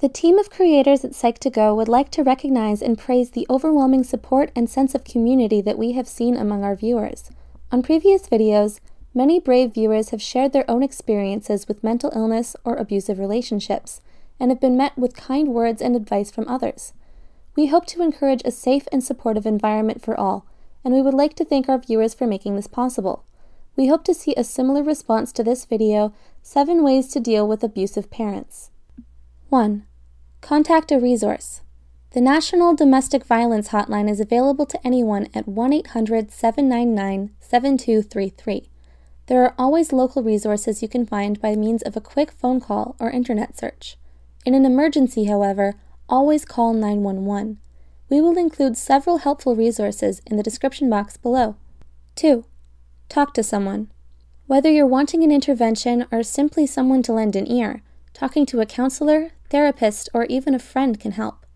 The team of creators at Psych2Go would like to recognize and praise the overwhelming support and sense of community that we have seen among our viewers. On previous videos, many brave viewers have shared their own experiences with mental illness or abusive relationships and have been met with kind words and advice from others. We hope to encourage a safe and supportive environment for all, and we would like to thank our viewers for making this possible. We hope to see a similar response to this video, 7 Ways to Deal with Abusive Parents. 1. Contact a resource. The National Domestic Violence Hotline is available to anyone at 1 800 799 7233. There are always local resources you can find by means of a quick phone call or internet search. In an emergency, however, always call 911. We will include several helpful resources in the description box below. 2. Talk to someone. Whether you're wanting an intervention or simply someone to lend an ear, talking to a counselor, therapist, or even a friend can help.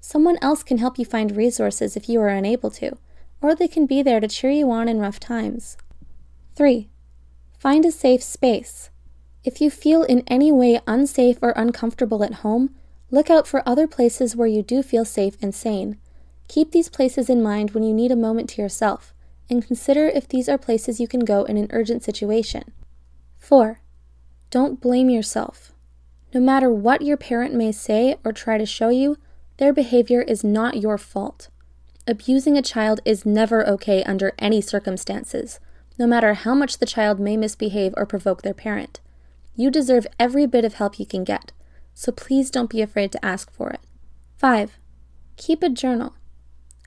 Someone else can help you find resources if you are unable to, or they can be there to cheer you on in rough times. 3. Find a safe space. If you feel in any way unsafe or uncomfortable at home, look out for other places where you do feel safe and sane. Keep these places in mind when you need a moment to yourself, and consider if these are places you can go in an urgent situation. 4. Don't blame yourself. No matter what your parent may say or try to show you, their behavior is not your fault. Abusing a child is never okay under any circumstances, no matter how much the child may misbehave or provoke their parent. You deserve every bit of help you can get, so please don't be afraid to ask for it. 5. Keep a journal.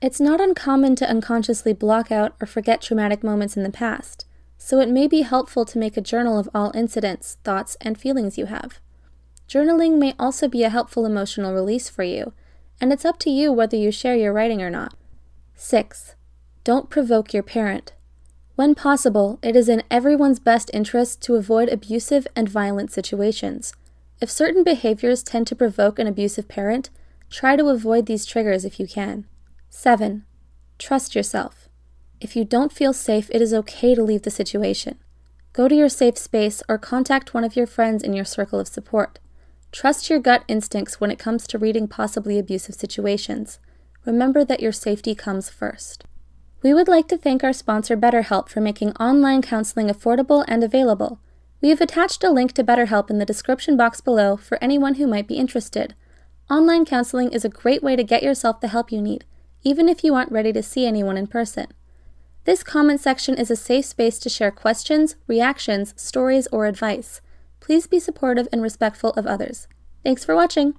It's not uncommon to unconsciously block out or forget traumatic moments in the past, so it may be helpful to make a journal of all incidents, thoughts, and feelings you have. Journaling may also be a helpful emotional release for you, and it's up to you whether you share your writing or not. 6. Don't provoke your parent. When possible, it is in everyone's best interest to avoid abusive and violent situations. If certain behaviors tend to provoke an abusive parent, try to avoid these triggers if you can. 7. Trust yourself. If you don't feel safe, it is okay to leave the situation. Go to your safe space or contact one of your friends in your circle of support. Trust your gut instincts when it comes to reading possibly abusive situations. Remember that your safety comes first. We would like to thank our sponsor BetterHelp for making online counseling affordable and available. We have attached a link to BetterHelp in the description box below for anyone who might be interested. Online counseling is a great way to get yourself the help you need, even if you aren't ready to see anyone in person. This comment section is a safe space to share questions, reactions, stories, or advice. Please be supportive and respectful of others. Thanks for watching!